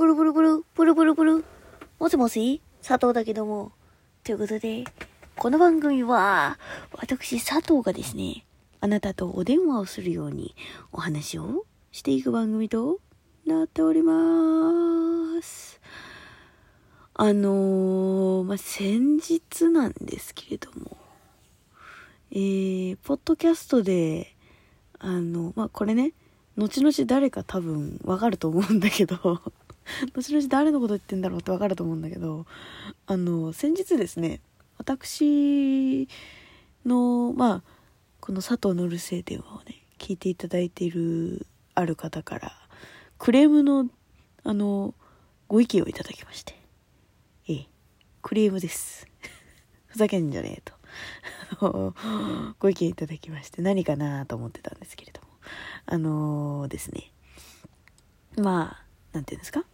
ブルブルブル、ブルブルブル。もしもし？佐藤だけども。ということで、この番組は、私佐藤がですね、あなたとお電話をするようにお話をしていく番組となっております。あのー、まあ、先日なんですけれども、えー、ポッドキャストで、あの、まあ、これね、後々誰か多分わかると思うんだけど、後々誰のこと言ってんだろうってわかると思うんだけど、あの、先日ですね、私の、まあ、この佐藤のるせえ電話をね、聞いていただいているある方から、クレームの、あの、ご意見をいただきまして、ええ、クレームです。ふざけんじゃねえと。ご意見いただきまして何かなと思ってたんですけれどもあのー、ですねまあなんていうんですか？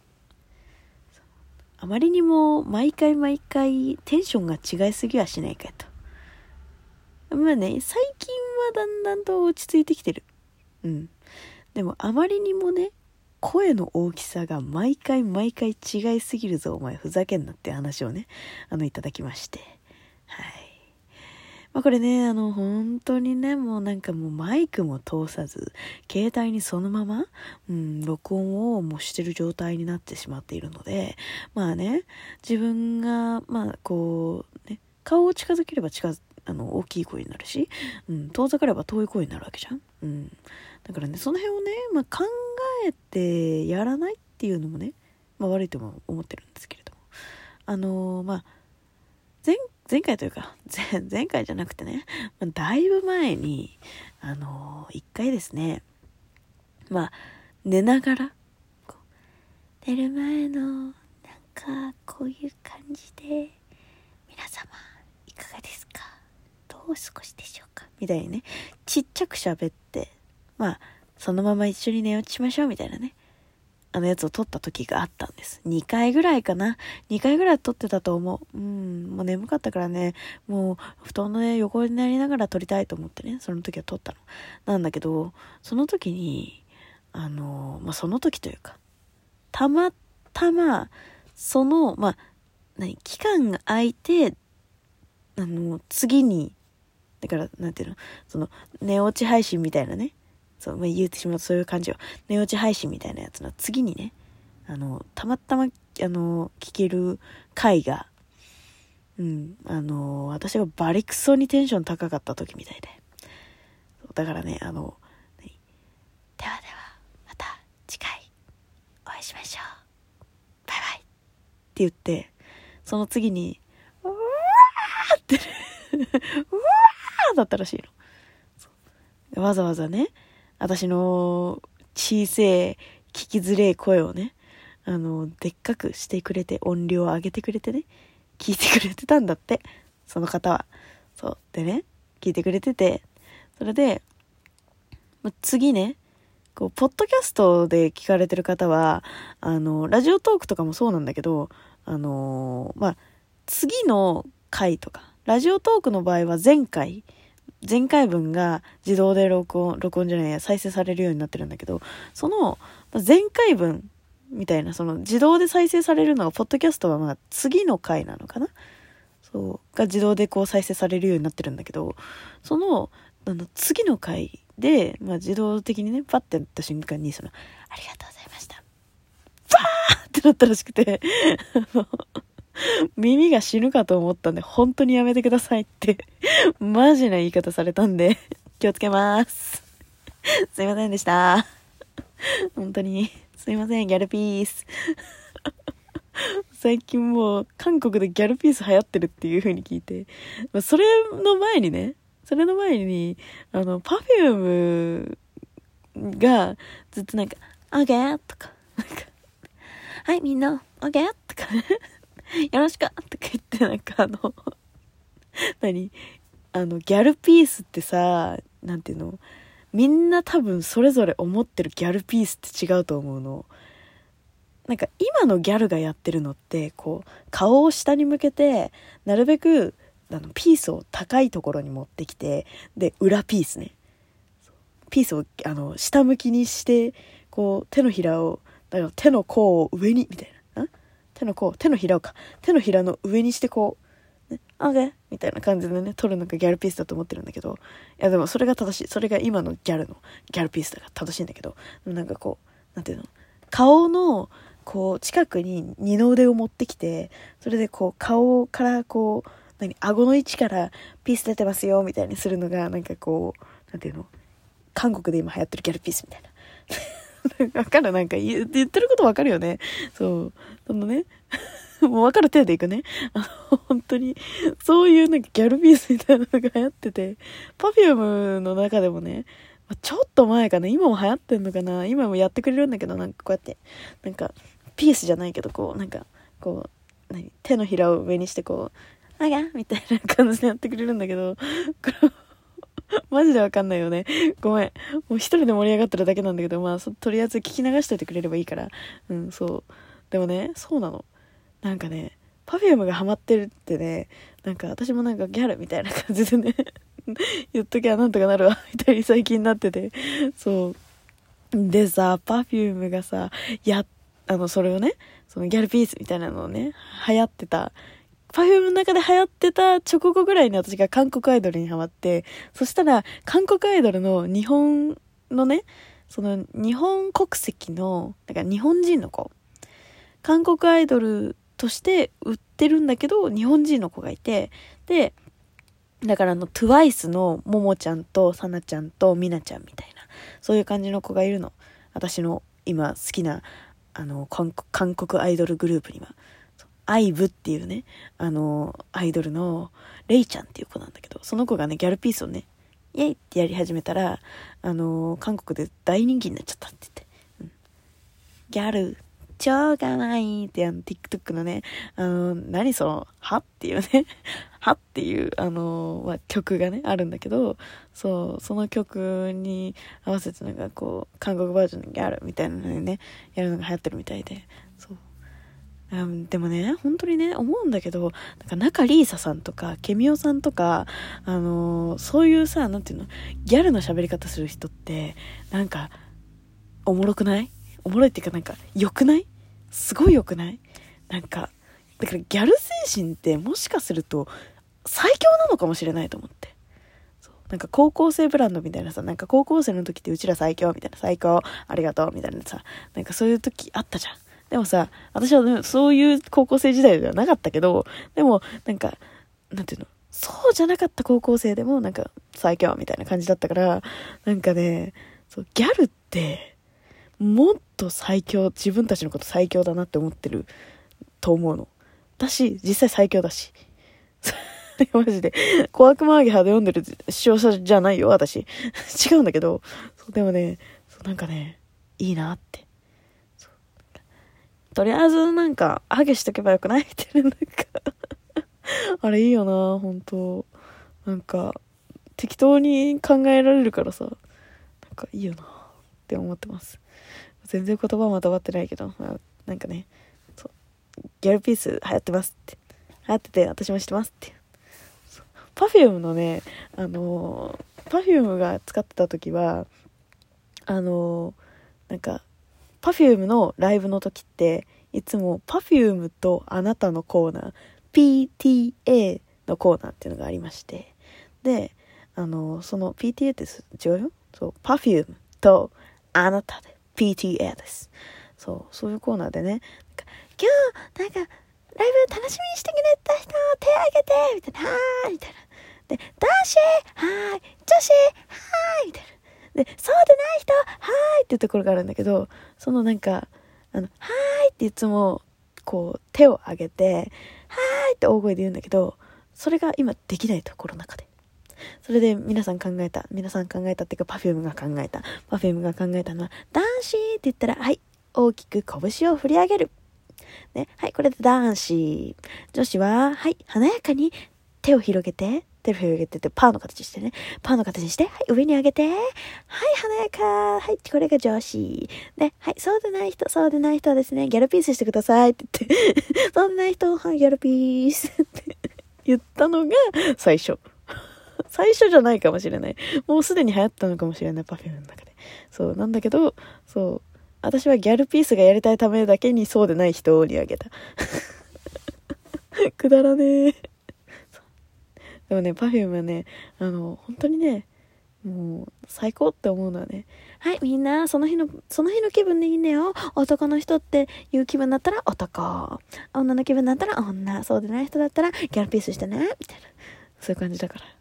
あまりにも毎回毎回テンションが違いすぎはしないかと。まあね最近はだんだんと落ち着いてきてる。うん。でもあまりにもね声の大きさが毎回毎回違いすぎるぞお前ふざけんなって話をねあのいただきまして。はい。まあ、これね、あの、本当にね、もうなんかもうマイクも通さず、携帯にそのまま、うん、録音をもうしてる状態になってしまっているので、まあね、自分が、まあ、こう、ね、顔を近づければ近づ、あの、大きい声になるし、うん、遠ざかれば遠い声になるわけじゃん。うん。だからね、その辺をね、まあ、考えてやらないっていうのもね、まあ、悪いとも思ってるんですけれども。あの、まあ、前前回というか、前回じゃなくてね、ま、だいぶ前に、あのー、一回ですね、まあ、寝ながら、寝る前の、なんか、こういう感じで、皆様、いかがですか？どうお過ごしでしょうか？みたいにね、ちっちゃく喋って、まあ、そのまま一緒に寝落ちしましょうみたいなね、あのやつを撮った時があったんです。2回ぐらいかな。2回ぐらい撮ってたと思う。うん、もう眠かったからね、もう布団の、ね、横になりながら撮りたいと思ってね、その時は撮ったの。なんだけど、その時に、あの、まあ、その時というか、たまたま、その、まあ、何、期間が空いて、あの、次に、だから、なんていうの、その、寝落ち配信みたいなね、そう、まあ、言ってしまうとそういう感じよ。寝落ち配信みたいなやつの次にね、あの、たまたま、あの、聞ける回が、うん、あの、私がバリクソにテンション高かった時みたいで。だからね、あの、ではでは、また次回お会いしましょう。バイバイって言って、その次に、うわーって、うわーだったらしいの。わざわざね、私の小せえ、聞きづれえ声をね、あの、でっかくしてくれて、音量を上げてくれてね、聞いてくれてたんだって、その方は。そう。でね、聞いてくれてて、それで、次ね、こう、ポッドキャストで聞かれてる方は、あの、ラジオトークとかもそうなんだけど、あの、まあ、次の回とか、ラジオトークの場合は前回、前回分が自動で録音、録音じゃないや、再生されるようになってるんだけど、その前回分みたいな、その自動で再生されるのが、ポッドキャストはまあ次の回なのかな？そう、が自動でこう再生されるようになってるんだけど、その、あの、次の回で、まあ自動的にね、パッてやった瞬間に、その、ありがとうございました。バーってなったらしくて、耳が死ぬかと思ったんで、本当にやめてくださいって、マジな言い方されたんで、気をつけます。すいませんでした。本当に、すいません、ギャルピース。最近もう、韓国でギャルピース流行ってるっていう風に聞いて、まあ、それの前にね、それの前に、あの、パフュームが、ずっとなんか、オーケーとか、なんか、はい、みんな、オーケーとかね。よろしくとか言って、なんかあの、何？あの、ギャルピースってさ、なんていうの？みんな多分それぞれ思ってるギャルピースって違うと思うの。なんか今のギャルがやってるのって、こう、顔を下に向けて、なるべく、あの、ピースを高いところに持ってきて、で、裏ピースね。ピースを、あの、下向きにして、こう、手のひらをだから手の甲を上に、みたいな。手の甲、手のひらをか。手のひらの上にしてこう、ね、オッケーみたいな感じでね、撮るのがギャルピースだと思ってるんだけど、いやでもそれが正しい。それが今のギャルのギャルピースだから正しいんだけど、なんかこう、なんていうの？顔の、こう、近くに二の腕を持ってきて、それでこう、顔からこう、何、顎の位置からピース出てますよ、みたいにするのが、なんかこう、なんていうの？韓国で今流行ってるギャルピースみたいな。わかるなんか言ってることわかるよね。そう。そのね、もうわかる程度でいくね。あの、本当に、そういうなんかギャルピースみたいなのが流行ってて、パフュームの中でもね、ちょっと前かな、今も流行ってんのかな、今もやってくれるんだけど、なんかこうやって、なんか、ピースじゃないけど、こう、なんか、こう、何？手のひらを上にしてこう、あがみたいな感じでやってくれるんだけど、マジでわかんないよね。ごめん。もう一人で盛り上がってるだけなんだけど、まあ、とりあえず聞き流しといてくれればいいから。うん、そう。でもね、そうなの。なんかね、パフュームがハマってるってね、なんか私もなんかギャルみたいな感じでね 言っときゃなんとかなるわ、みたいに最近なってて。そう。でさ、 Perfume がさ、や、あの、それをね、そのギャルピースみたいなのをね、流行ってた Perfume の中で流行ってた直後ぐらいに私が韓国アイドルにハマって、そしたら韓国アイドルの日本のね、その日本国籍の、なんか日本人の子、韓国アイドルとして売ってるんだけど、日本人の子がいて、で、だからあの、TWICE のももちゃんとさなちゃんとみなちゃんみたいな、そういう感じの子がいるの。私の今好きな、あの、韓国アイドルグループには。アイブっていうね、あの、アイドルのレイちゃんっていう子なんだけど、その子がね、ギャルピースをね、イェイってやり始めたら、あの、韓国で大人気になっちゃったって言って。うん、ギャル、超かわいいってあの、TikTok のね、あの、何その、はっていうね、はっていう、あの、まあ、曲がね、あるんだけど、そう、その曲に合わせてなんかこう、韓国バージョンのギャルみたいなのでね、やるのが流行ってるみたいで、そう。うん、でもね、本当にね、思うんだけど、なんか中里依紗さんとか、ケミオさんとか、あのー、そういうさ、なんていうの、ギャルの喋り方する人って、なんか、おもろくない？おもろいっていうかなんか、良くない？すごい良くない？なんか、だからギャル精神ってもしかすると、最強なのかもしれないと思って。なんか高校生ブランドみたいなさ、なんか高校生の時ってうちら最強みたいな、最高、ありがとうみたいなさ、なんかそういう時あったじゃん。でもさ、私は、そういう高校生時代ではなかったけど、でも、なんか、なんていうの、そうじゃなかった高校生でも、なんか、最強みたいな感じだったから、なんかね、そう、ギャルって、もっと最強、自分たちのこと最強だなって思ってると思うの。だし、実際最強だし。マジで。小悪魔アゲハで読んでる視聴者じゃないよ、私。違うんだけど、そうでもね、そうなんかね、いいなって。とりあえずなんか、ハゲしとけばよくない？みたいな、なんか。あれいいよな、本当。なんか、適当に考えられるからさ、なんかいいよなって思ってます。全然言葉まとまってないけど、なんかね、そう、ギャルピース流行ってますって。流行ってて、私も知ってますって。 Perfume のね、あのー、 Perfume が使ってた時は、あのー、なんか、Perfume のライブの時っていつも Perfume とあなたのコーナー PTA のコーナーっていうのがありましてであのその PTA って違うよ？そう Perfume とあなたで PTA です。そうそういうコーナーでね今日なんかライブ楽しみにしてくれた人手挙げてみたいなはーいみたいな。で男子はーい。女子はーい。みたいな。で、そうでない人、はーい。っていうところがあるんだけど、そのなんか、あの、はーいっていつも、こう、手を挙げて、はーいって大声で言うんだけど、それが今できないと、コロナ禍で。それで皆さん考えた、皆さん考えたっていうか、Perfume が考えた。Perfume が考えたのは、男子って言ったら、はい、大きく拳を振り上げる。ね、はい、これで男子。女子は、はい、華やかに手を広げて、手を広げてて、パーの形してね。パーの形にして、はい、上に上げて。はい、華やか。はい、これが上司。ね、はい、そうでない人、そうでない人はですね、ギャルピースしてくださいって言って、そうでない人、は、ギャルピースって言ったのが最初。最初じゃないかもしれない。もうすでに流行ったのかもしれない、パフュームの中で。そう、なんだけど、そう、私はギャルピースがやりたいためだけにそうでない人にあげた。くだらねえ。でもね、Perfume はね、あの、本当にね、もう、最高って思うのはね、はい、みんな、その日の、その日の気分でいいんだよ。男の人っていう気分だったら男。女の気分だったら女。そうでない人だったらギャルピースしてね。みたいな。そういう感じだから。ね、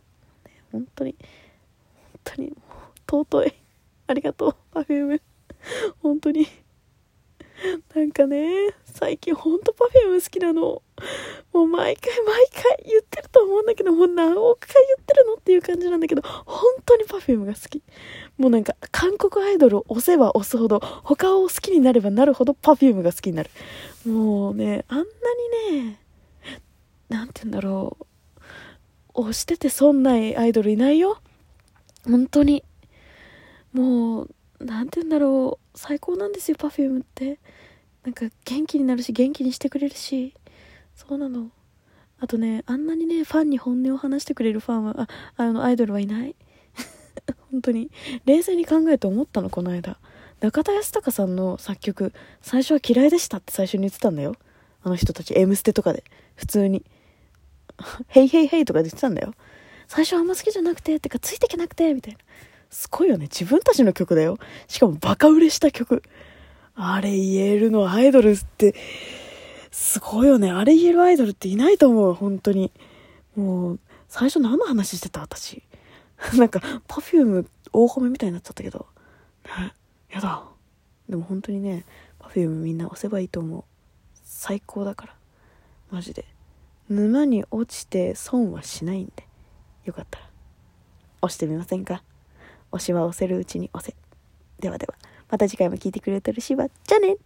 本当に、本当に、尊い。ありがとう、Perfume。本当に。なんかね、最近ほんと Perfume 好きなの。もう毎回毎回言ってると思うんだけど、もう何億回言ってるのっていう感じなんだけど、本当に Perfume が好き。もうなんか、韓国アイドルを押せば押すほど、他を好きになればなるほど Perfume が好きになる。もうね、あんなにね、なんて言うんだろう。押してて損ないアイドルいないよ。本当に。もう、なんて言うんだろう。最高なんですよ、Perfume って。なんか元気になるし、元気にしてくれるし。そうなの。あとね、あんなにね、ファンに本音を話してくれるファンは、あ、あの、アイドルはいない。本当に。冷静に考えて思ったの、この間。中田康隆さんの作曲、最初は嫌いでしたって最初に言ってたんだよ。あの人たち、M ステとかで。普通に。ヘイヘイヘイとかで言ってたんだよ。最初はあんま好きじゃなくてっ、てかついてけなくて、みたいな。すごいよね。自分たちの曲だよ。しかもバカ売れした曲。あれ言えるのアイドルって、すごいよね。あれ言えるアイドルっていないと思う。本当に。もう、最初何の話してた？私。なんか、 Perfume 大褒めみたいになっちゃったけど。ね。やだ。でも本当にね、 Perfume みんな押せばいいと思う。最高だから。マジで。沼に落ちて損はしないんで。よかったら。押してみませんか？押しは押せるうちに押せ。ではでは、また次回も聞いてくれてるしば、じゃあね